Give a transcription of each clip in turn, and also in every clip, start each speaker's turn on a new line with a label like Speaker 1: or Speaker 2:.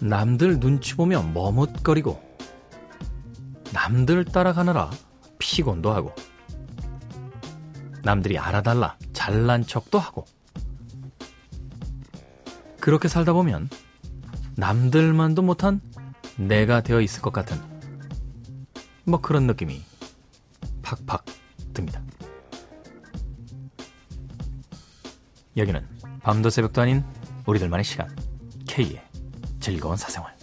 Speaker 1: 남들 눈치 보며 머뭇거리고 남들 따라가느라 피곤도 하고 남들이 알아달라 잘난 척도 하고. 그렇게 살다 보면 남들만도 못한 내가 되어 있을 것 같은 뭐 그런 느낌이 팍팍 듭니다. 여기는 밤도 새벽도 아닌 우리들만의 시간 K의 즐거운 사생활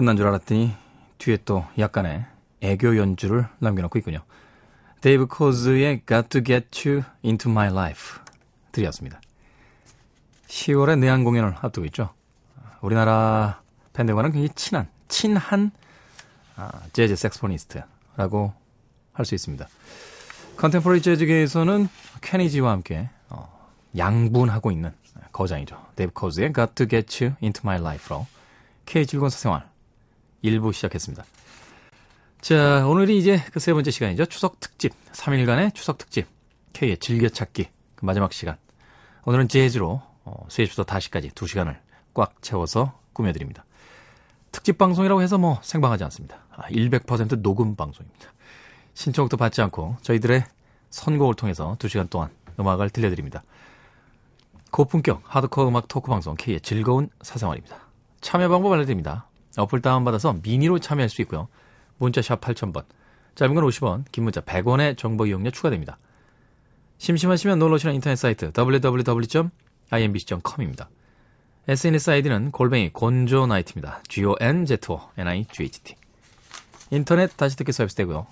Speaker 1: 끝난 줄 알았더니 뒤에 또 약간의 애교 연주를 남겨놓고 있군요. 데이브 코즈의 Got to Get You Into My Life 들으셨습니다. 10월에 내한 공연을 앞두고 있죠. 우리나라 밴드와는 굉장히 친한, 친한 아, 재즈 saxophonist라고 할 수 있습니다. contemporary 재즈계에서는 케니지와 함께 어, 양분하고 있는 거장이죠. 데이브 코즈의 Got to Get You Into My Life로 K 즐거운 사생활 1부 시작했습니다. 자, 오늘이 이제 그 세 번째 시간이죠. 추석 특집. 3일간의 추석 특집. K의 즐겨찾기. 그 마지막 시간. 오늘은 재즈로 어, 3시부터 5시까지 2시간을 꽉 채워서 꾸며드립니다. 특집 방송이라고 해서 뭐 생방하지 않습니다. 아, 100% 녹음 방송입니다. 신청도 받지 않고 저희들의 선곡을 통해서 2시간 동안 음악을 들려드립니다. 고품격 하드코어 음악 토크 방송 K의 즐거운 사생활입니다. 참여 방법 알려드립니다. 어플 다운받아서 미니로 참여할 수 있고요. 문자 샵 8000번, 짧은 건 50원, 긴 문자 100원의 정보 이용료 추가됩니다. 심심하시면 놀러오시는 인터넷 사이트 www.imbc.com입니다. SNS 아이디는 골뱅이 곤조나이트입니다. G-O-N-Z-O-N-I-G-H-T 인터넷 다시 듣기 서비스 되고요.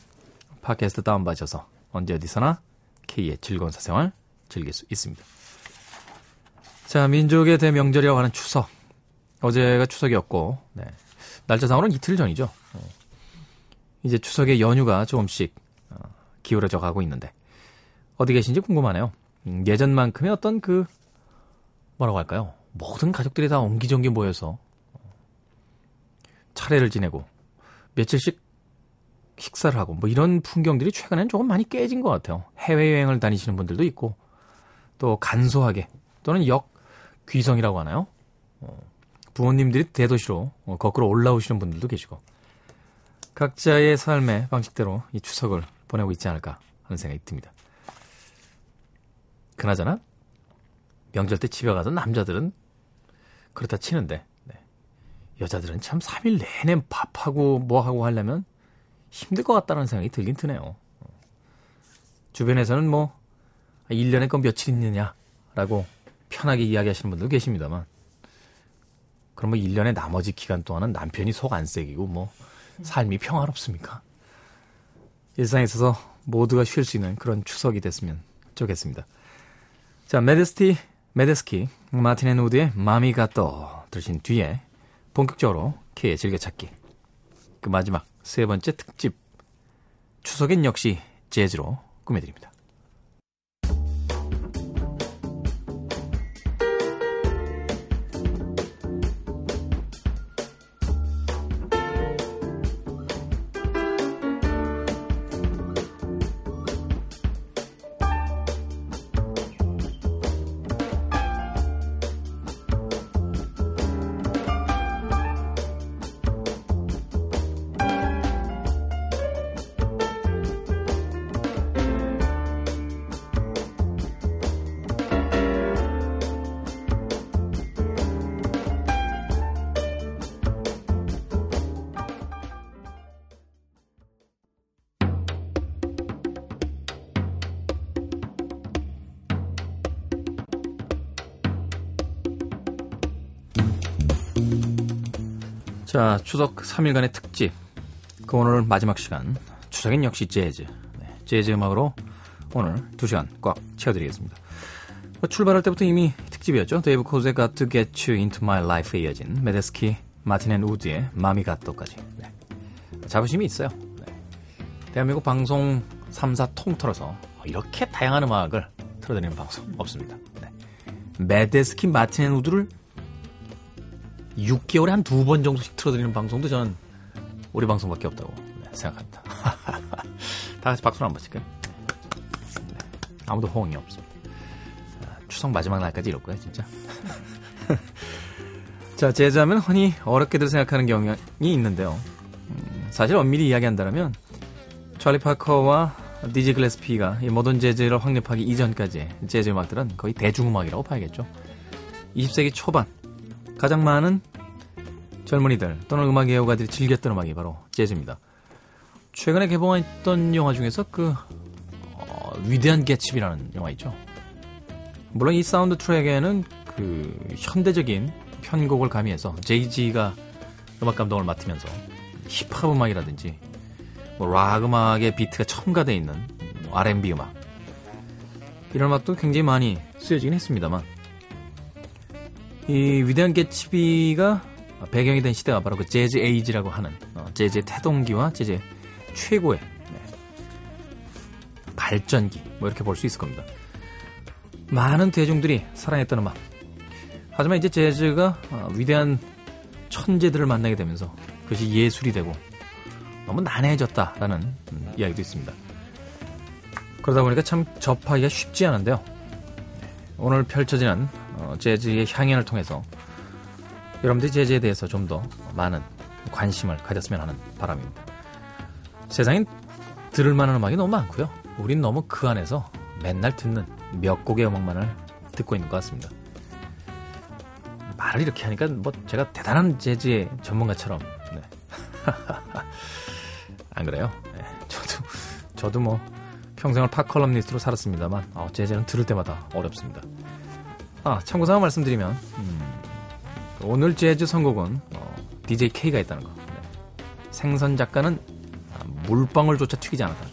Speaker 1: 팟캐스트 다운받으셔서 언제 어디서나 K의 즐거운 사생활 즐길 수 있습니다. 자, 민족의 대명절이라고 하는 추석. 어제가 추석이었고, 네. 날짜상으로는 이틀 전이죠. 어. 이제 추석의 연휴가 조금씩 어, 기울어져 가고 있는데 어디 계신지 궁금하네요. 음, 예전만큼의 어떤 그 뭐라고 할까요? 모든 가족들이 다 옹기종기 모여서 어, 차례를 지내고 며칠씩 식사를 하고 뭐 이런 풍경들이 최근에는 조금 많이 깨진 것 같아요. 해외여행을 다니시는 분들도 있고 또 간소하게 또는 역 귀성이라고 하나요? 부모님들이 대도시로 어, 거꾸로 올라오시는 분들도 계시고 각자의 삶의 방식대로 이 추석을 보내고 있지 않을까 하는 생각이 듭니다. 그나저나 명절 때 집에 가서 남자들은 그렇다 치는데 네. 여자들은 참 3일 내내 밥하고 뭐하고 하려면 힘들 것 같다는 생각이 들긴 드네요. 주변에서는 뭐 1년에 건 며칠 있느냐라고 편하게 이야기하시는 분들 계십니다만 그러면 1년의 나머지 기간 동안은 남편이 속 안 새기고 뭐 삶이 평화롭습니까? 일상에 있어서 모두가 쉴 수 있는 그런 추석이 됐으면 좋겠습니다. 자, 메데스티, 메데스키, 마틴 앤 우드의 Mami Gato 들으신 뒤에 본격적으로 K의 즐겨찾기. 그 마지막 세 번째 특집 추석엔 역시 재즈로 꾸며드립니다. 추석 3일간의 특집. 그 오늘 마지막 시간. 추석엔 역시 재즈. 네, 재즈 음악으로 오늘 2시간 꽉 채워드리겠습니다. 뭐 출발할 때부터 이미 특집이었죠. 데이브 코즈의 Got to Get You Into My Life에 이어진 메데스키, 마틴 앤 우드의 Mami Gato까지. 네. 자부심이 있어요. 네. 대한민국 방송 3사 통틀어서 이렇게 다양한 음악을 틀어드리는 방송 없습니다. 네. 메데스키, 마틴 앤 우드를 6개월에 한 두 번 정도씩 틀어드리는 방송도 저는 우리 방송밖에 없다고 네, 생각합니다. 다 같이 박수를 한번 칠까요? 네. 아무도 호응이 없습니다. 아, 추석 마지막 날까지 이럴 거야, 진짜. 자, 재즈하면 흔히 어렵게들 생각하는 경향이 있는데요. 음, 사실 엄밀히 이야기한다면 찰리 파커와 디지 글래스피가 이 모던 재즈를 확립하기 이전까지 재즈 음악들은 거의 대중음악이라고 봐야겠죠. 20세기 초반 가장 많은 젊은이들 또는 음악 애호가들이 즐겼던 음악이 바로 재즈입니다. 최근에 개봉했던 영화 중에서 그 어, 위대한 개츠비라는 영화 있죠. 물론 이 사운드 트랙에는 그 현대적인 편곡을 가미해서 제이지가 음악 감독을 맡으면서 힙합 음악이라든지 뭐락 음악의 비트가 첨가되어 있는 뭐 R&B 음악 이런 음악도 굉장히 많이 쓰여지긴 했습니다만 이 위대한 개츠비가 배경이 된 시대가 바로 그 재즈 에이지라고 하는 어, 재즈의 태동기와 재즈의 최고의 네, 발전기 뭐 이렇게 볼 수 있을 겁니다. 많은 대중들이 사랑했던 음악. 하지만 이제 재즈가 어, 위대한 천재들을 만나게 되면서 그것이 예술이 되고 너무 난해해졌다라는 음, 이야기도 있습니다. 그러다 보니까 참 접하기가 쉽지 않은데요. 오늘 펼쳐지는 어, 재즈의 향연을 통해서 여러분들이 재즈에 대해서 좀 더 많은 관심을 가졌으면 하는 바람입니다. 세상엔 들을 만한 음악이 너무 많고요. 우린 너무 그 안에서 맨날 듣는 몇 곡의 음악만을 듣고 있는 것 같습니다. 말을 이렇게 하니까 뭐 제가 대단한 재즈의 전문가처럼 네. 안 그래요? 네, 저도 저도 뭐 평생을 팝컬럼니스트로 살았습니다만 어, 재즈는 들을 때마다 어렵습니다. 아 하나 말씀드리면 음, 오늘 재즈 선곡은 어, DJ K가 있다는 거. 네. 생선 작가는 아, 물방울조차 튀기지 않았다.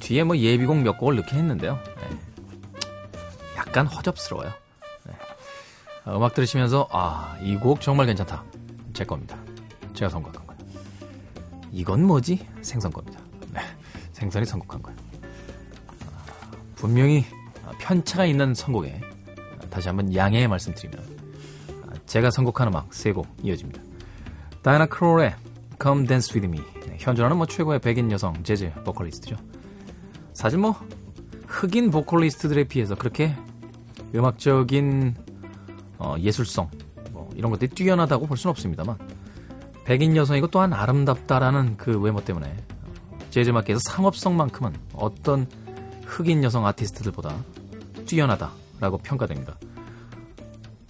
Speaker 1: 뒤에 뭐 예비곡 몇 곡을 넣긴 했는데요. 네. 약간 허접스러워요. 네. 아, 음악 들으시면서 아 이 곡 정말 괜찮다. 제 겁니다. 제가 선곡한 거예요. 이건 뭐지? 생선 겁니다. 네. 생선이 선곡한 거예요. 아, 분명히 편차가 있는 선곡에 다시 한번 양해의 말씀드리면 제가 선곡한 음악 세 곡 이어집니다. 다이나 크롤의 Come Dance With Me 네, 현존하는 뭐 최고의 백인 여성 재즈 보컬리스트죠. 사실 뭐 흑인 보컬리스트들에 비해서 그렇게 음악적인 어, 예술성 뭐 이런 것들이 뛰어나다고 볼 수는 없습니다만 백인 여성이고 또한 아름답다라는 그 외모 때문에 재즈 음악계에서 상업성만큼은 어떤 흑인 여성 아티스트들보다 뛰어나다라고 평가됩니다.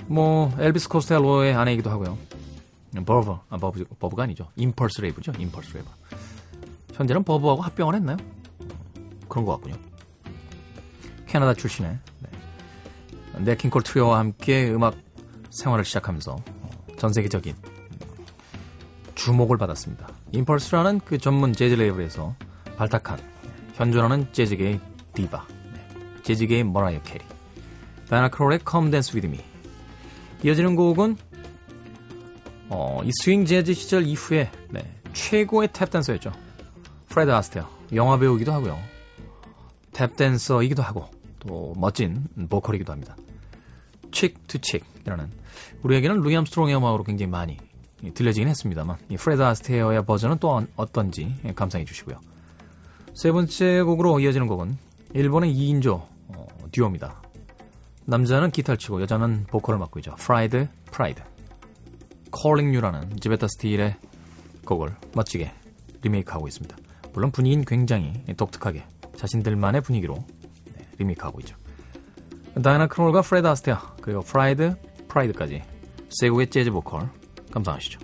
Speaker 1: 뭐 엘비스 코스텔로의 아내이기도 하고요. 버버, 아, 버브, 버브가 아니죠. 임펄스 레이블이죠. 임펄스 레이블. 현재는 버브하고 합병을 했나요? 그런 것 같군요. 캐나다 출신의 네. 냇 킹 콜 트리오와 함께 음악 생활을 시작하면서 전 세계적인 주목을 받았습니다. 임펄스라는 그 전문 재즈 레이블에서 발탁한 현존하는 재즈계의 디바, 네. 재즈계의 머라이어 캐리, 다이나 크롤의 Come Dance With Me, 이어지는 곡은 어, 이 스윙 재즈 시절 이후에 네, 최고의 탭 댄서였죠. 프레드 아스테어. 영화 배우기도 하고요. 탭 댄서이기도 하고 또 멋진 보컬이기도 합니다. Cheek to Cheek이라는 우리에게는 루이 암스트롱의 음악으로 굉장히 많이 들려지긴 했습니다만 이 프레드 아스테어의 버전은 또 어떤지 감상해 주시고요. 세 번째 곡으로 이어지는 곡은 일본의 2인조 어, 듀오입니다. 남자는 기타를 치고 여자는 보컬을 맡고 있죠. 프라이드, 프라이드. Calling You라는 제베타 스틸의 곡을 멋지게 리메이크하고 있습니다. 물론 분위기는 굉장히 독특하게 자신들만의 분위기로 네, 리메이크하고 있죠. 다이나 크롤과 프레드 아스테아 그리고 프라이드, 프라이드까지 세 곡의 재즈 보컬 감상하시죠.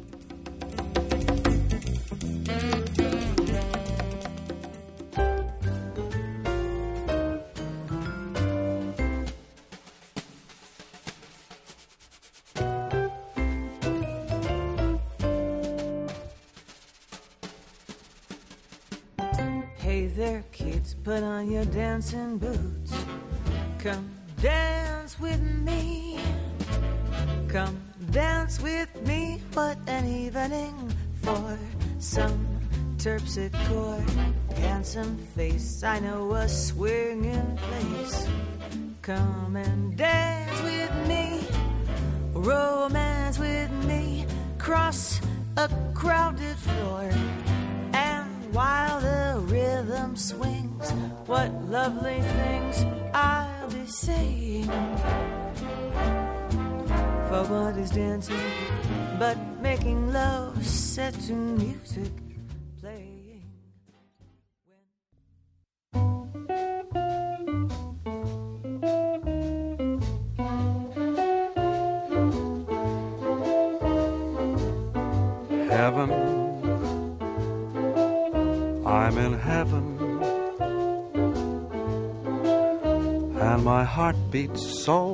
Speaker 2: But making love set to music playing?
Speaker 3: Heaven, I'm in heaven, and my heart beats so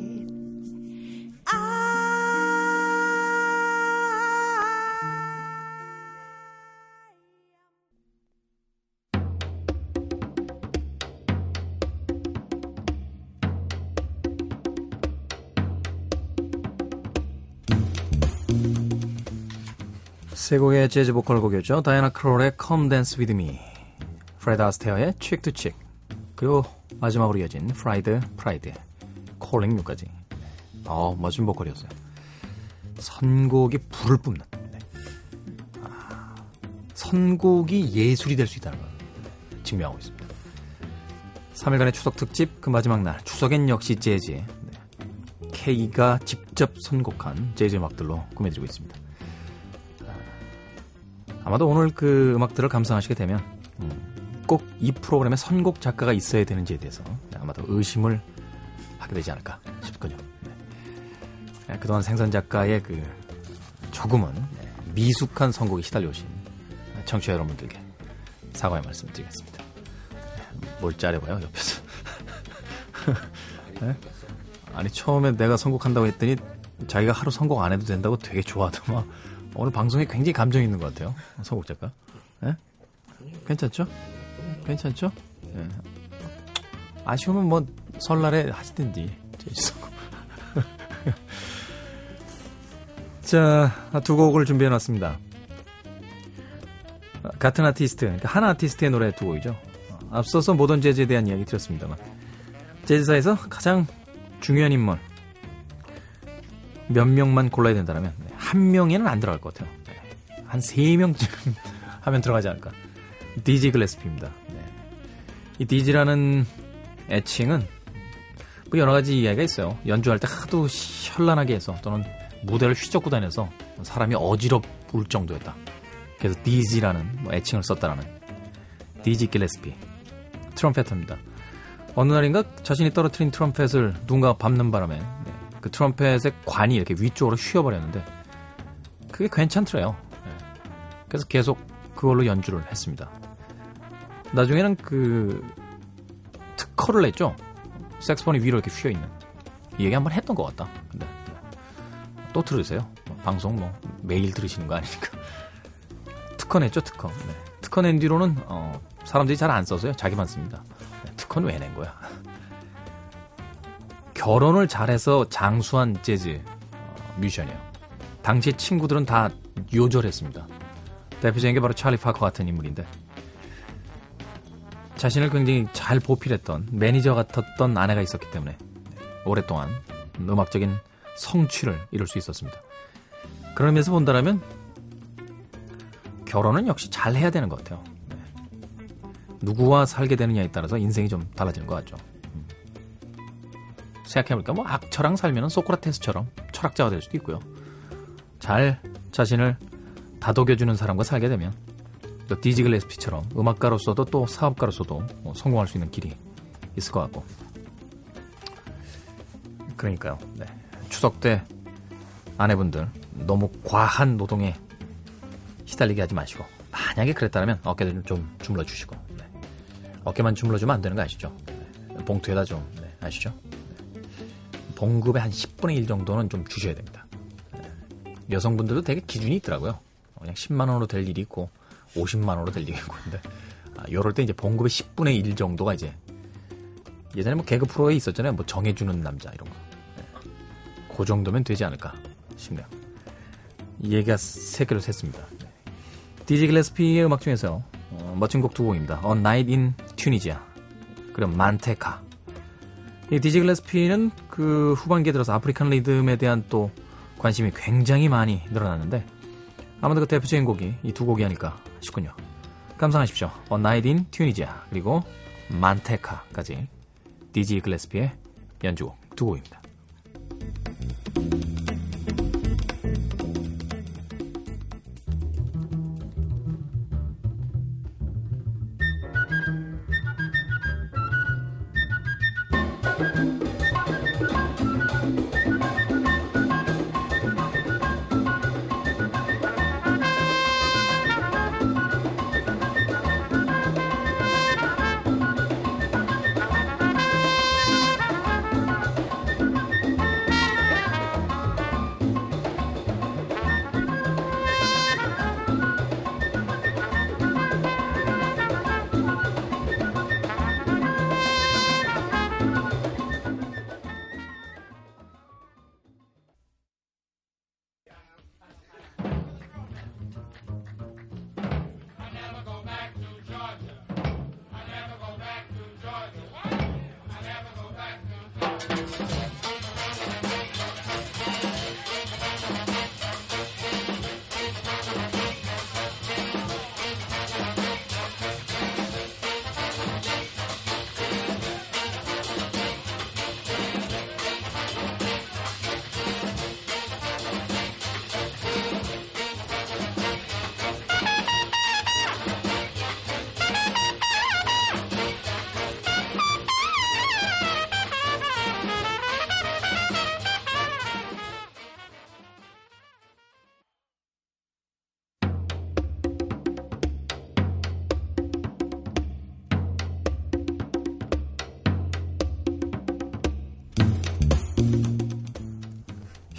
Speaker 1: 세 곡의 재즈 보컬 곡이었죠. 다이아나 크롤의 Come Dance With Me, 프레드 아스테어의 Cheek to Cheek, 그리고 마지막으로 이어진 프라이드 프라이드의 Calling You까지. 어, 멋진 보컬이었어요. 선곡이 불을 뿜는. 네. 아, 선곡이 예술이 될 수 있다는 걸 증명하고 있습니다. 3일간의 추석 특집 그 마지막 날 추석엔 역시 재즈에 네. K가 직접 선곡한 재즈 음악들로 꾸며드리고 있습니다. 아마도 오늘 그 음악들을 감상하시게 되면 음, 꼭이 프로그램에 선곡 작가가 있어야 되는지에 대해서 네, 아마도 의심을 하게 되지 않을까 싶군요. 네. 네, 그동안 생선 작가의 그 조금은 네, 미숙한 선곡에 시달려오신 청취자 여러분들께 사과의 말씀을 드리겠습니다. 네, 뭘 짜려봐요 옆에서. 네? 아니 처음에 내가 선곡한다고 했더니 자기가 하루 선곡 안 해도 된다고 되게 좋아하더만 오늘 방송에 굉장히 감정 있는 것 같아요. 선곡 작가. 예? 괜찮죠? 괜찮죠? 예. 아쉬우면 뭐 설날에 하시든지. 자, 두 곡을 준비해 놨습니다. 같은 아티스트, 그러니까 한 아티스트의 노래 두 곡이죠. 앞서서 모던 재즈에 대한 이야기 드렸습니다만. 재즈사에서 가장 중요한 인물, 몇 명만 골라야 된다면 한 명에는 안 들어갈 것 같아요. 네. 한세 명쯤 하면 들어가지 않을까. 디지 글래스피입니다. 네. 이 디지라는 애칭은 뭐 여러 가지 이야기가 있어요. 연주할 때 하도 현란하게 해서 또는 무대를 휘젓고 다녀서 사람이 어지럽을 정도였다. 그래서 디지라는 뭐 애칭을 썼다라는 디지 길레스피 트럼펫입니다. 어느 날인가 자신이 떨어뜨린 트럼펫을 누군가 밟는 바람에 네. 그 트럼펫의 관이 이렇게 위쪽으로 휘어버렸는데 그게 괜찮더래요. 네. 그래서 계속 그걸로 연주를 했습니다. 나중에는 그 특허를 냈죠. 색스폰이 위로 이렇게 휘어 있는 이 얘기 한번 했던 것 같다. 근데 또 들으세요. 방송 뭐 매일 들으시는 거 아니니까 특허 냈죠 특허. 네. 특허 낸 뒤로는 어, 사람들이 잘 안 써서요. 자기만 씁니다. 특허는 왜 낸 거야? 결혼을 잘해서 장수한 재즈 어, 뮤지션이에요. 당시 친구들은 다 요절했습니다. 대표적인 게 바로 찰리 파커 같은 인물인데 자신을 굉장히 잘 보필했던 매니저 같았던 아내가 있었기 때문에 오랫동안 음악적인 성취를 이룰 수 있었습니다. 의미에서 본다면 결혼은 역시 잘 해야 되는 것 같아요. 네. 누구와 살게 되느냐에 따라서 인생이 좀 달라지는 것 같죠. 음. 생각해보니까 뭐 악처랑 살면 소크라테스처럼 철학자가 될 수도 있고요. 잘 자신을 다독여주는 사람과 살게 되면 또 디지 글래스피처럼 음악가로서도 또 사업가로서도 뭐 성공할 수 있는 길이 있을 것 같고 그러니까요. 네. 추석 때 아내분들 너무 과한 노동에 시달리게 하지 마시고 만약에 그랬다면 어깨를 좀 주물러 주시고 네. 어깨만 주물러 주면 안 되는 거 아시죠? 네. 봉투에다 좀 네. 아시죠? 네. 봉급의 한 10분의 1 정도는 좀 주셔야 됩니다. 네. 여성분들도 되게 기준이 있더라고요. 그냥 10만 원으로 될 일이 있고 50만 원으로 될 일이 있고 근데 아, 이럴 때 이제 봉급의 10분의 1 정도가 이제 예전에 뭐 개그 프로에 있었잖아요. 뭐 정해주는 남자 이런 거. 네. 그 정도면 되지 않을까 싶네요. 이 얘기가 세 개로 샜습니다. 디지 길레스피의 음악 중에서 어, 멋진 곡 두 곡입니다. A Night in Tunisia 그리고 Manteca 이 디지 길레스피는 그 후반기에 들어서 African 리듬에 대한 또 관심이 굉장히 많이 늘어났는데 아무래도 그 대표적인 곡이 이 두 곡이 아닐까 싶군요. 감상하십시오. In Tunisia 그리고 만테카까지 디지 글래스피의 연주곡 두 곡입니다.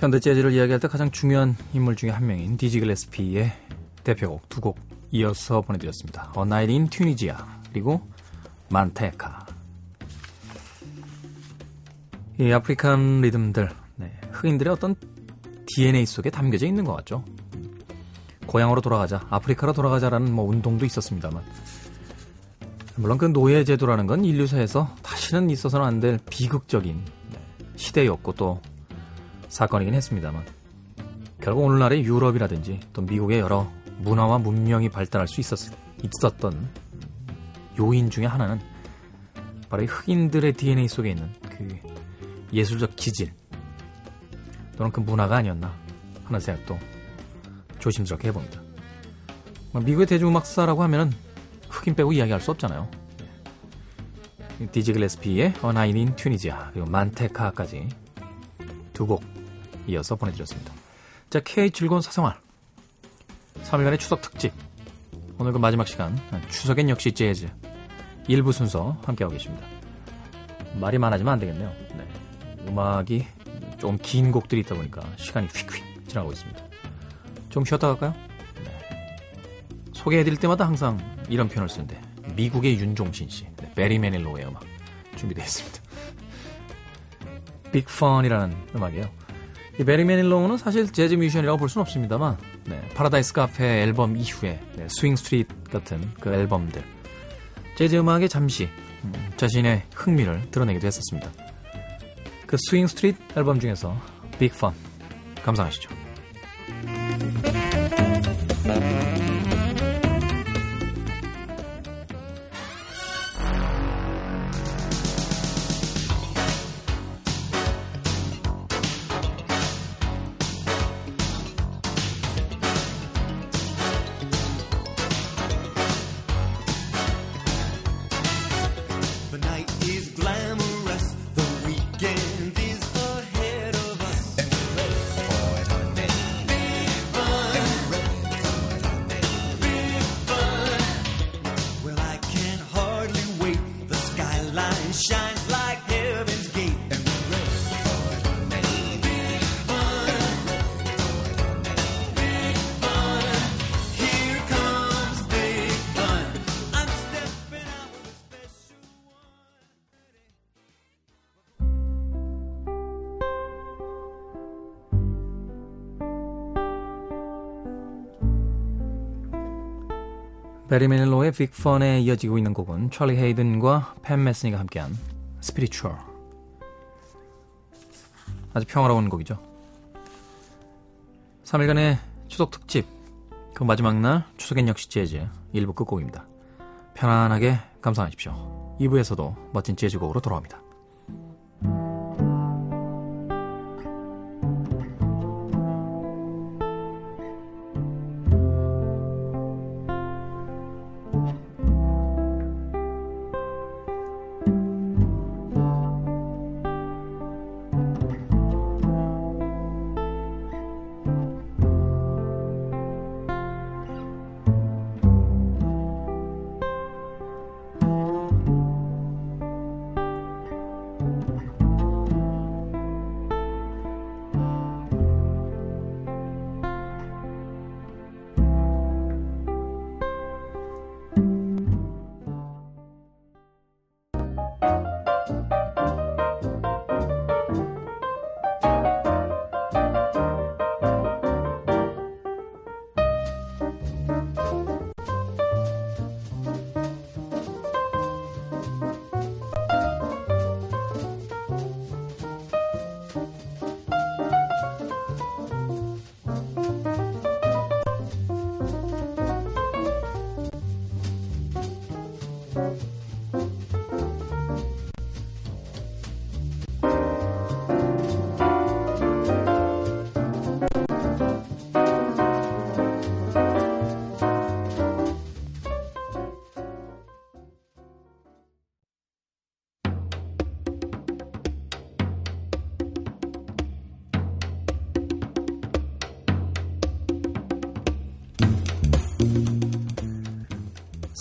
Speaker 1: 현대 재즈를 이야기할 때 가장 중요한 인물 중에 한 명인 디지 길레스피의 대표곡 두 곡 이어서 보내드렸습니다. A Night in Tunisia 그리고 Manteca 이 African 리듬들 네, 흑인들의 어떤 DNA 속에 담겨져 있는 것 같죠. 고향으로 돌아가자, 아프리카로 돌아가자라는 뭐 운동도 있었습니다만 물론 그 노예 제도라는 건 인류사에서 다시는 있어서는 안 될 비극적인 네, 시대였고 또 사건이긴 했습니다만 결국 오늘날의 유럽이라든지 또 미국의 여러 문화와 문명이 발달할 수 있었, 있었던 요인 중에 하나는 바로 흑인들의 DNA 속에 있는 그 예술적 기질 또는 그 문화가 아니었나 하는 생각도 조심스럽게 해봅니다. 뭐 미국의 대중음악사라고 하면은 흑인 빼고 이야기할 수 없잖아요. 디지 글래스피의 A Night in Tunisia 그리고 만테카까지 두 곡 이어서 보내드렸습니다. 자, K 즐거운 사생활 3일간의 추석 특집 오늘 그 마지막 시간 추석엔 역시 재즈 일부 순서 함께하고 계십니다. 말이 많아지면 안 되겠네요. 네. 음악이 좀 긴 곡들이 있다 보니까 시간이 휙휙 지나고 있습니다. 좀 쉬었다 갈까요? 네. 소개해드릴 때마다 항상 이런 표현을 쓰는데 미국의 윤종신 씨, 네, 베리 매닐로의 음악 준비되어 있습니다. Big Fun이라는 음악이에요. 이 베리 매닐로우는 사실 재즈 뮤지션이라고 볼 수는 없습니다만 네, Paradise Cafe 앨범 이후에 네, Swing Street 같은 그 앨범들 재즈 음악에 잠시 음, 자신의 흥미를 드러내기도 했었습니다. 그 Swing Street 앨범 중에서 Big Fun 감상하시죠.
Speaker 4: 의 Big
Speaker 1: Fun에 이어지고 있는 곡은 찰리 헤이든과 팻 메스니가 함께한 Spiritual 아주 평화로운 곡이죠. 3일간의 추석 특집. 그 마지막 날 추석엔 역시 재즈 1부 끝곡입니다. 편안하게 감상하십시오. 2부에서도 멋진 재즈곡으로 돌아옵니다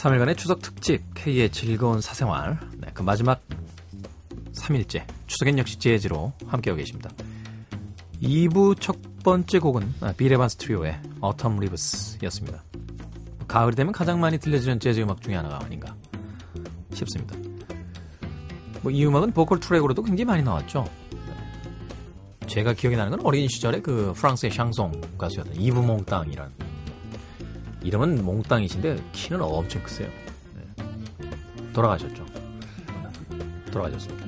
Speaker 1: 삼일간의 추석 특집 K의 즐거운 사생활. 네, 그 마지막 3일째 추석엔 역시 재즈로 함께하고 계십니다. 2부 첫 번째 곡은 아, 빌 에반스 트리오의 Autumn Leaves였습니다. 가을이 되면 가장 많이 들려지는 재즈 음악 중에 하나가 아닌가 싶습니다. 뭐 이 음악은 보컬 트랙으로도 굉장히 많이 나왔죠. 제가 기억이 나는 건 어린 시절에 그 프랑스의 샹송 가수였던 이브 몽땅이라는 이름은 몽땅이신데 키는 엄청 크세요. 네. 돌아가셨죠. 돌아가셨습니다.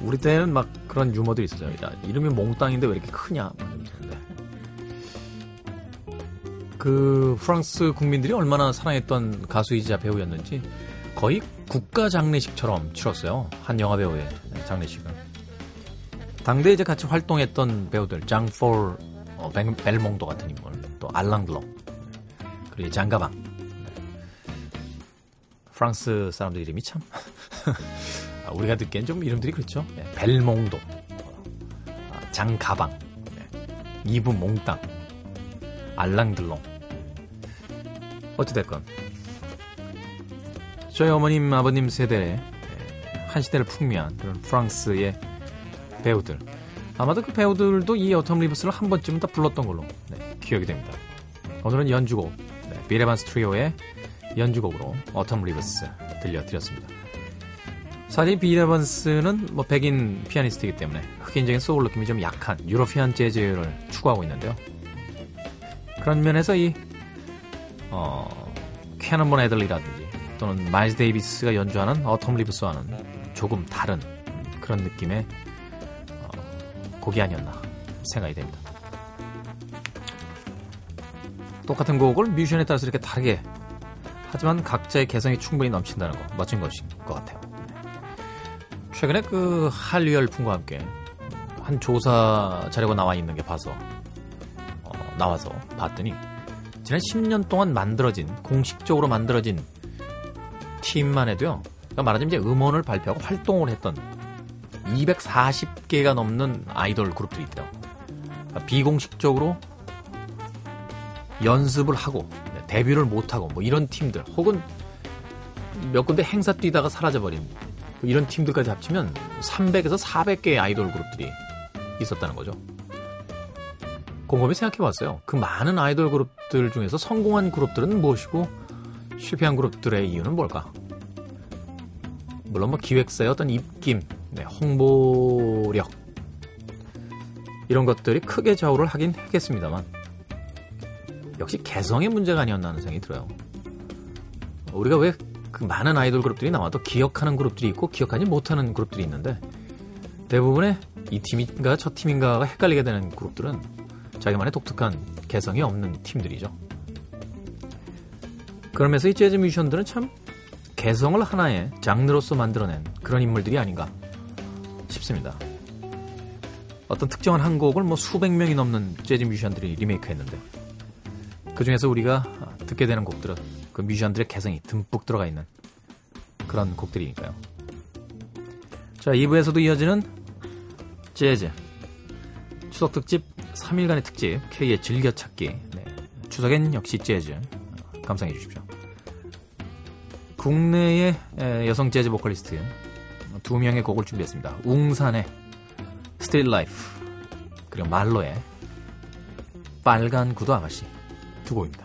Speaker 1: 우리 때는 막 그런 유머들이 있었어요. 야, 이름이 몽땅인데 왜 이렇게 크냐? 막 이러면서. 그 프랑스 국민들이 얼마나 사랑했던 가수이자 배우였는지 거의 국가 장례식처럼 치렀어요. 한 영화 배우의 장례식을. 당대 이제 같이 활동했던 배우들 장폴, 어, 벨- 벨몽도 같은 인물, 또 알랑드롱, 그리고 장가방. 프랑스 사람들 이름이 참 아, 우리가 듣기엔 좀 이름들이 그렇죠. 네, 벨몽도, 아, 장가방, 네, 이브 몽땅, 알랑들롱. 어찌됐건 저희 어머님 아버님 세대의 네, 한 시대를 풍미한 그런 프랑스의 배우들 아마도 그 배우들도 이 Autumn Leaves를 한 번쯤은 다 불렀던 걸로 네, 기억이 됩니다. 오늘은 연주곡 네, 빌 에반스 트리오의 연주곡으로 Autumn Leaves 들려드렸습니다. 사실 빌 에번스는 뭐 백인 피아니스트이기 때문에 흑인적인 소울 느낌이 좀 약한 European 재즈를 추구하고 있는데요. 그런 면에서 이 어, 캐논볼 애덜리라든지 또는 마일스 데이비스가 연주하는 Autumn Leaves와는 조금 다른 그런 느낌의 어, 곡이 아니었나 생각이 됩니다. 똑같은 곡을 뮤지션에 따라서 이렇게 다르게 하지만 각자의 개성이 충분히 넘친다는 거 멋진 것인 것 같아요. 최근에 그 한류 열풍과 함께 한 조사 자료가 나와 있는 게 봐서 어, 나와서 봤더니 지난 10년 동안 만들어진 공식적으로 만들어진 팀만 해도요. 그러니까 말하자면 이제 음원을 발표하고 활동을 했던 240개가 넘는 아이돌 그룹들이 있대요. 그러니까 비공식적으로 연습을 하고 네, 데뷔를 못하고 뭐 이런 팀들 혹은 몇 군데 행사 뛰다가 사라져버린 뭐 이런 팀들까지 합치면 300에서 400개의 아이돌 그룹들이 있었다는 거죠. 곰곰이 생각해 봤어요. 그 많은 아이돌 그룹들 중에서 성공한 그룹들은 무엇이고 실패한 그룹들의 이유는 뭘까? 물론 뭐 기획사의 어떤 입김, 네, 홍보력 이런 것들이 크게 좌우를 하긴 했겠습니다만 역시 개성의 문제가 아니었나 하는 생각이 들어요. 우리가 왜 그 많은 아이돌 그룹들이 나와도 기억하는 그룹들이 있고 기억하지 못하는 그룹들이 있는데 대부분의 이 팀인가 저 팀인가가 헷갈리게 되는 그룹들은 자기만의 독특한 개성이 없는 팀들이죠. 그러면서 이 재즈 뮤지션들은 참 개성을 하나의 장르로서 만들어낸 그런 인물들이 아닌가 싶습니다. 어떤 특정한 한 곡을 뭐 수백 명이 넘는 재즈 뮤지션들이 리메이크했는데 그 중에서 우리가 듣게 되는 곡들은 그 뮤지션들의 개성이 듬뿍 들어가 있는 그런 곡들이니까요. 자, 2부에서도 이어지는 재즈 추석 특집 3일간의 특집 K의 즐겨찾기 네. 추석엔 역시 재즈 감상해 주십시오. 국내의 여성 재즈 보컬리스트 두 명의 곡을 준비했습니다. 웅산의 Street Life 그리고 말로의 빨간 구두 아가씨 두 곡입니다.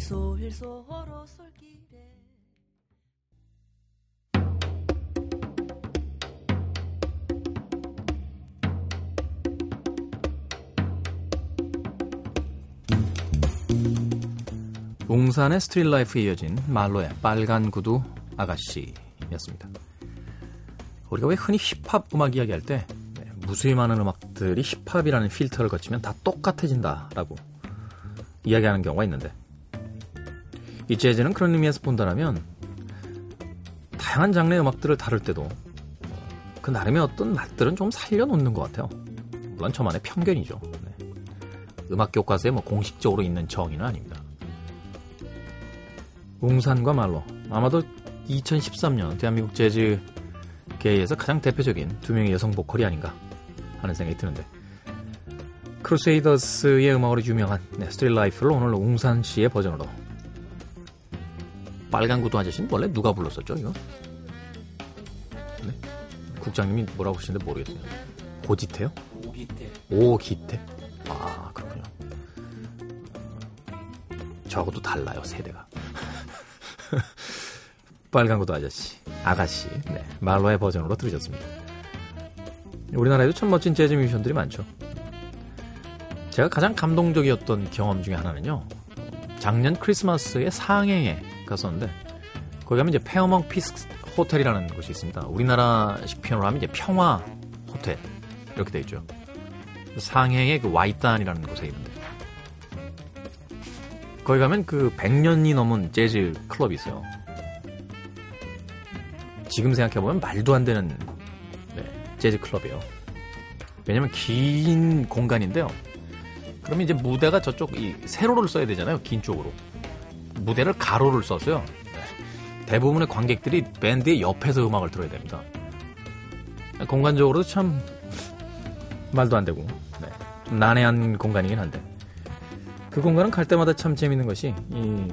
Speaker 2: 솔솔 서로 솔길에
Speaker 1: 웅산의 스트릿 라이프에 이어진 말로의 빨간 구두 아가씨였습니다. 우리가 왜 흔히 힙합 음악 이야기할 때 네, 무수히 많은 음악들이 힙합이라는 필터를 거치면 다 똑같아진다라고 이야기하는 경우가 있는데 이 재즈는 그런 의미에서 본다면 다양한 장르의 음악들을 다룰 때도 그 나름의 어떤 맛들은 좀 살려놓는 것 같아요. 물론 저만의 편견이죠. 네. 음악 교과서에 뭐 공식적으로 있는 정의는 아닙니다. 웅산과 말로 아마도 2013년 대한민국 재즈 계에서 가장 대표적인 두 명의 여성 보컬이 아닌가 하는 생각이 드는데 크루세이더스의 음악으로 유명한 네, Street Life를 오늘 웅산 씨의 버전으로 빨간 구두 아저씨는 원래 누가 불렀었죠, 이거? 네? 국장님이 뭐라고 하시는데 모르겠어요. 고지태요?
Speaker 5: 오기태.
Speaker 1: 오기태? 아, 그렇군요. 저하고도 달라요, 세대가. 빨간 구두 아저씨, 아가씨, 네, 말로의 버전으로 들으셨습니다. 우리나라에도 참 멋진 재즈 뮤지션들이 많죠. 제가 가장 감동적이었던 경험 중에 하나는요. 작년 크리스마스에 상해에 갔었는데 거기 가면 이제 페어몬트 피스 호텔이라는 곳이 있습니다. 우리나라식 표현으로 하면 이제 평화 호텔 이렇게 돼 있죠. 상해의 그 와이탄이라는 곳에 있는데 거기 가면 그 100년이 넘은 재즈 클럽이 있어요. 지금 생각해보면 말도 안 되는 네, 재즈 클럽이에요. 왜냐면 긴 공간인데요. 그러면 이제 무대가 저쪽 이 세로를 써야 되잖아요. 긴 쪽으로. 무대를 가로를 썼어요. 네. 대부분의 관객들이 밴드의 옆에서 음악을 들어야 됩니다. 공간적으로도 참 말도 안 되고 네. 좀 난해한 공간이긴 한데 그 공간은 갈 때마다 참 재밌는 것이 이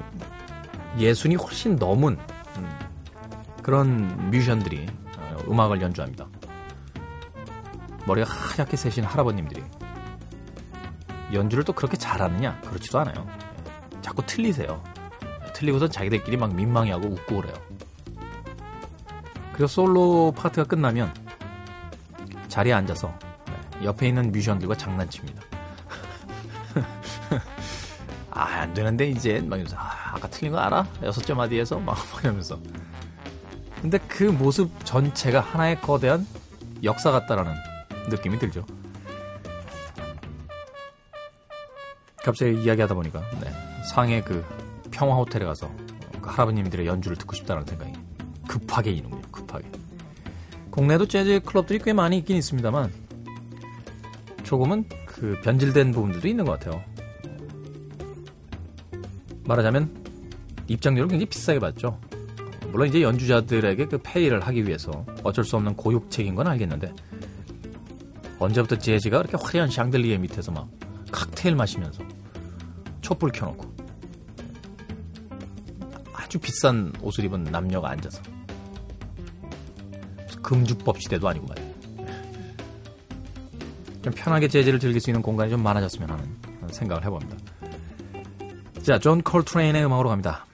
Speaker 1: 예순이 훨씬 넘은 음, 그런 뮤지션들이 어, 음악을 연주합니다. 머리가 하얗게 새신 할아버님들이 연주를 또 그렇게 잘하느냐? 그렇지도 않아요. 예. 자꾸 틀리세요. 틀리고선 자기들끼리 막 민망해하고 웃고 그래요. 그리고 솔로 파트가 끝나면 자리에 앉아서 네, 옆에 있는 뮤지션들과 장난칩니다. 아, 안 되는데, 이제. 막 이러면서, 아, 아까 틀린 거 알아? 여섯 점 어디에서? 막, 막 이러면서. 근데 그 모습 전체가 하나의 거대한 역사 같다라는 느낌이 들죠. 갑자기 이야기하다 보니까 네, 상해 그 평화 호텔에 가서 그 할아버님들의 연주를 듣고 싶다는 생각이 급하게 이는군요. 급하게. 국내도 재즈 클럽들이 꽤 많이 있긴 있습니다만 조금은 그 변질된 부분들도 있는 것 같아요. 말하자면 입장료를 굉장히 비싸게 받죠. 물론 이제 연주자들에게 그 페이를 하기 위해서 어쩔 수 없는 고육책인 건 알겠는데 언제부터 재즈가 그렇게 화려한 샹들리에 밑에서 막 칵테일 마시면서 촛불 켜놓고 아주 비싼 옷을 입은 남녀가 앉아서 금주법 시대도 아니고 말이에요. 좀 편하게 재즈를 즐길 수 있는 공간이 좀 많아졌으면 하는 생각을 해봅니다. 자, 존 콜트레인의 음악으로 갑니다.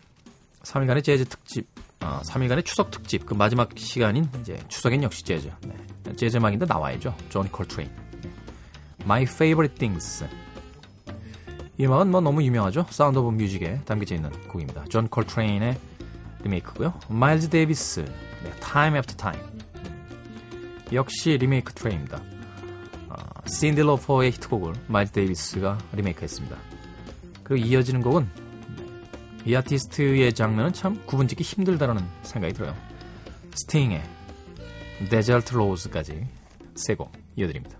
Speaker 1: 3일간의 재즈 특집, 아, 3일간의 추석 특집, 그 마지막 시간인 이제 추석엔 역시 재즈. 네. 재즈 음악인데 나와야죠. 존 콜트레인. My Favorite Things. 이 음악은 뭐 너무 유명하죠. Sound of Music에 담겨져 있는 곡입니다. 존 콜트레인의 리메이크고요. 마일즈 데이비스, 네, Time After Time. 역시 리메이크 트랙입니다. 어, 신디 로퍼의 히트곡을 마일즈 데이비스가 리메이크했습니다. 그리고 이어지는 곡은 이 아티스트의 장르는 참 구분짓기 힘들다라는 생각이 들어요. 스팅의 Desert Rose까지 세 곡 이어드립니다.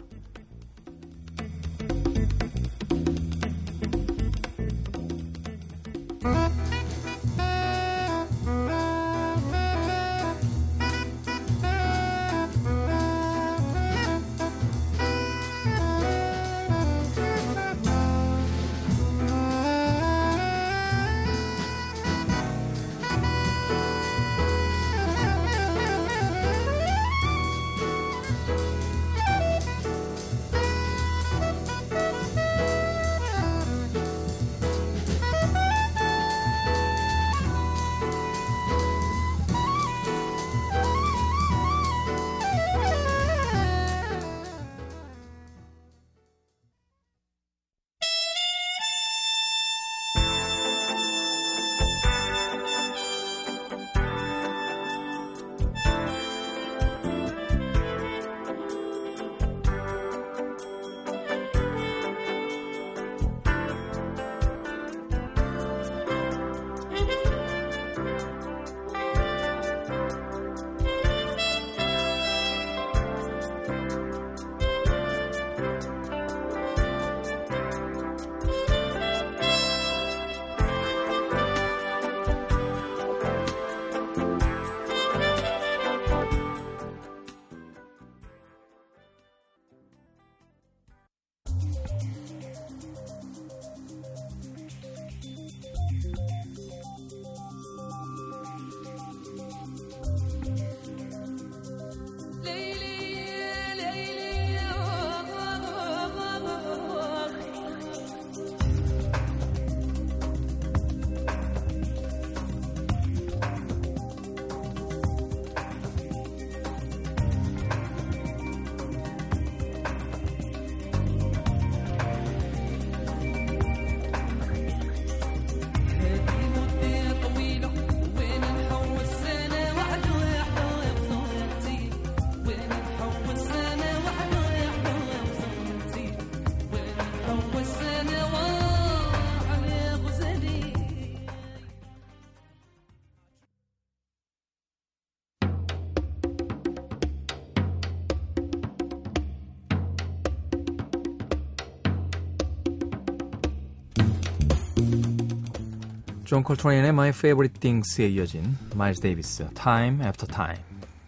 Speaker 1: 존 콜트레인의 My Favorite Things에 이어진 마일스 데이비스 Time After Time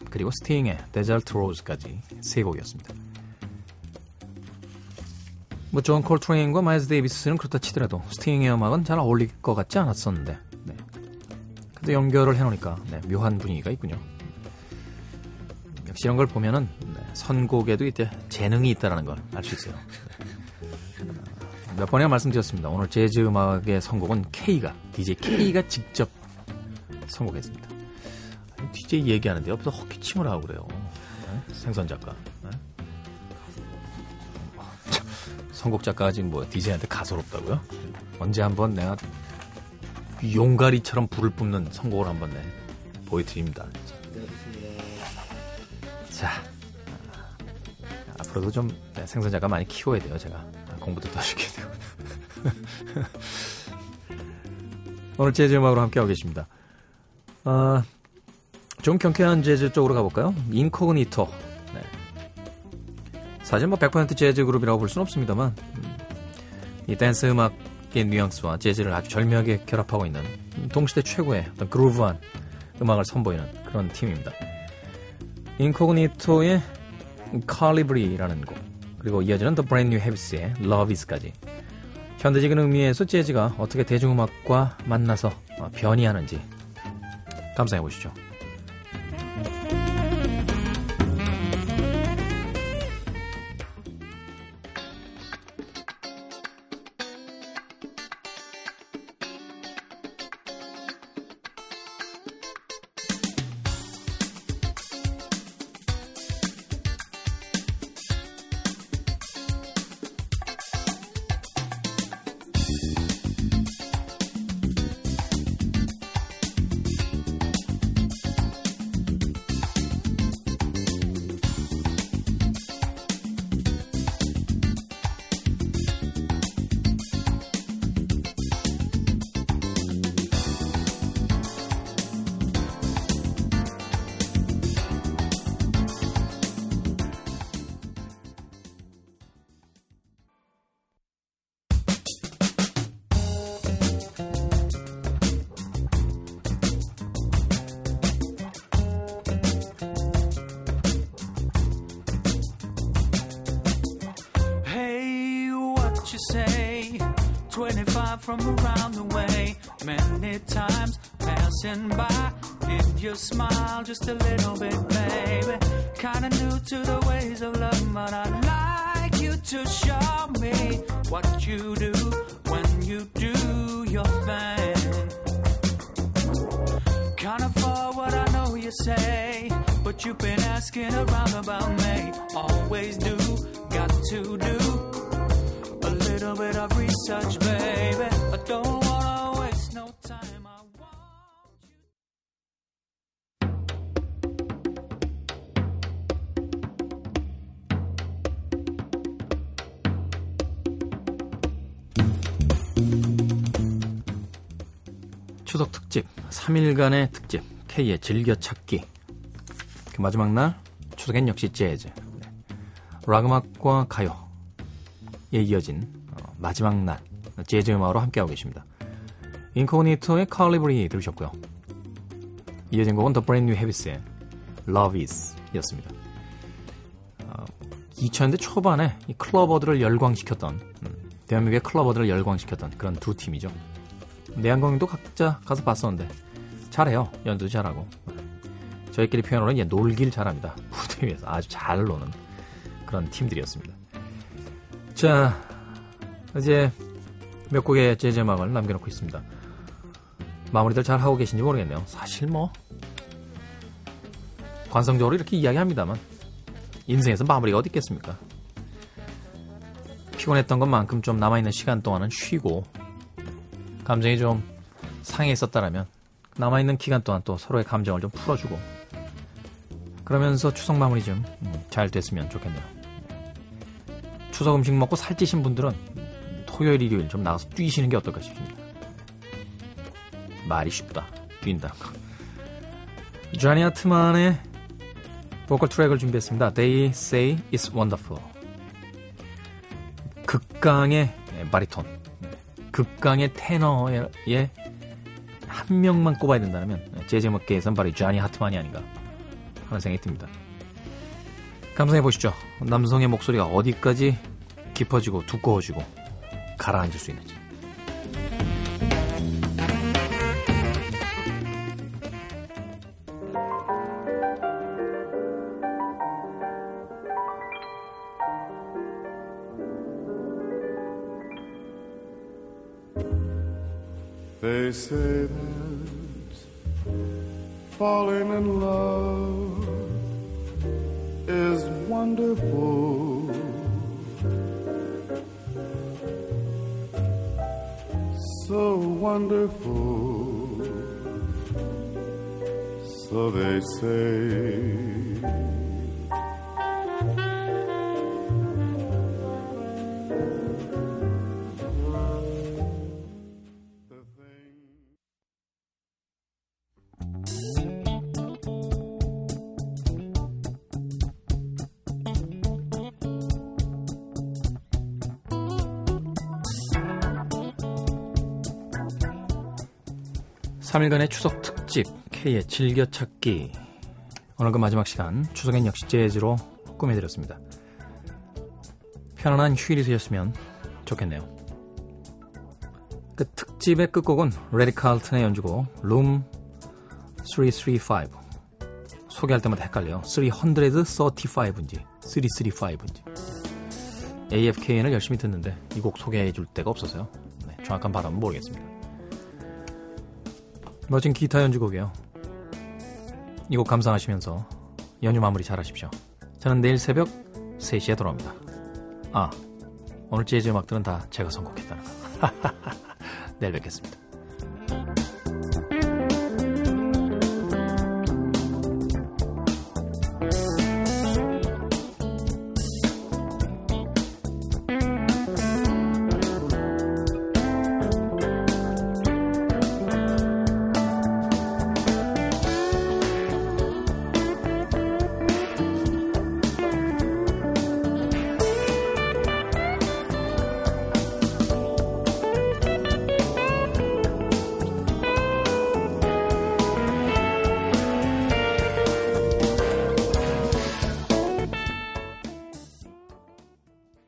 Speaker 1: 그리고 스팅의 Desert Rose까지 세 곡이었습니다. 뭐 존 콜트레인과 마일스 데이비스는 그렇다 치더라도 스팅의 음악은 잘 어울릴 것 같지 않았었는데 네. 근데 연결을 해놓으니까 네, 묘한 분위기가 있군요. 역시 이런 걸 보면은 네, 선곡에도 이제 재능이 있다는 걸 알 수 있어요. 몇 번이나 말씀드렸습니다. 오늘 재즈 음악의 선곡은 K가, DJ K가 직접 선곡했습니다. DJ 얘기하는데 옆에서 헛기침을 하고 그래요. 네? 생선 작가. 네? 참, 선곡 작가가 지금 뭐 DJ한테 가소롭다고요? 언제 한번 내가 용가리처럼 불을 뿜는 선곡을 한번 내 보여드립니다. 자, 아, 앞으로도 좀 네, 생선 작가 많이 키워야 돼요, 제가. 공부도 더 시켜야 되고. 오늘 재즈 음악으로 함께하고 계십니다. 아, 좀 경쾌한 재즈 쪽으로 가볼까요? 인코그니토. 네. 사실 뭐 100% 재즈 그룹이라고 볼 수는 없습니다만, 음, 이 댄스 음악의 뉘앙스와 재즈를 아주 절묘하게 결합하고 있는 동시대 최고의 어떤 그루브한 음악을 선보이는 그런 팀입니다. 인코그니토의 칼리브리라는 곡. 그리고 이어지는 The Brand New Habits의 Love Is까지 현대적인 의미에서 재즈가 어떻게 대중음악과 만나서 어, 변이하는지 감상해 보시죠.
Speaker 2: From around the way. Many times passing by. Did you smile just a little bit, baby? Kinda new to the ways of love, but I'd like you to show me what you do when you do your thing. Kinda for what I know you say, but you've been asking around about me. Always do, got to do little bit of research, baby. I don't wanna waste no time. I want you.
Speaker 1: 추석 특집, 3일간의 특집, K의 즐겨찾기. 그 마지막 날, 추석엔 역시 재즈. 네. 락 음악과 가요 에 이어진 어, 마지막 날, 재즈 음악으로 함께하고 계십니다. 인코니토의 칼리브리 들으셨고요. 이어진 곡은 Brand New Habits의 Love Is 였습니다. 어, 2000년대 초반에 이 클러버들을 열광시켰던, 음, 대한민국의 클러버들을 열광시켰던 그런 두 팀이죠. 내한공연도 각자 가서 봤었는데 잘해요. 연주 잘하고 저희끼리 표현으로는 이제 놀길 잘합니다. 무대 위에서 아주 잘 노는 그런 팀들이었습니다. 자 이제 몇 곡의 재즈 음악을 남겨놓고 있습니다. 마무리들 잘 하고 계신지 모르겠네요. 사실 뭐 관성적으로 이렇게 이야기합니다만 인생에서 마무리가 어디 있겠습니까? 피곤했던 것만큼 좀 남아있는 시간 동안은 쉬고 감정이 좀 상해 있었다라면 남아있는 기간 동안 또 서로의 감정을 좀 풀어주고 그러면서 추석 마무리 좀 잘 됐으면 좋겠네요. 추석 음식 먹고 살찌신 분들은 토요일, 일요일 좀 나가서 뛰시는 게 어떨까 싶습니다. 말이 쉽다. 뛴다는 거. 쟈니 아트만의 보컬 트랙을 준비했습니다. They say it's wonderful. 극강의 바리톤. 극강의 테너의 한 명만 꼽아야 된다면 재즈 음악계에선 바로 쟈니 하트만이 아닌가 하는 생각이 듭니다. 감상해 보시죠. 남성의 목소리가 어디까지 깊어지고 두꺼워지고 가라앉을 수 있는지. 5일간의 추석 특집 K의 즐겨찾기 오늘 그 마지막 시간 추석엔 역시 재즈로 꾸며드렸습니다. 편안한 휴일이 되셨으면 좋겠네요. 그 특집의 끝곡은 래리 칼튼의 연주곡 룸 335 소개할 때마다 헷갈려요. 335인지 335인지 AFKN을 열심히 듣는데 이 곡 소개해 줄 데가 없어서요. 네, 정확한 발음은 모르겠습니다. 멋진 기타 연주곡이에요. 이 곡 감상하시면서 연휴 마무리 잘 하십시오. 저는 내일 새벽 3시에 돌아옵니다. 아, 오늘 재즈 음악들은 다 제가 선곡했다는 거. 내일 뵙겠습니다.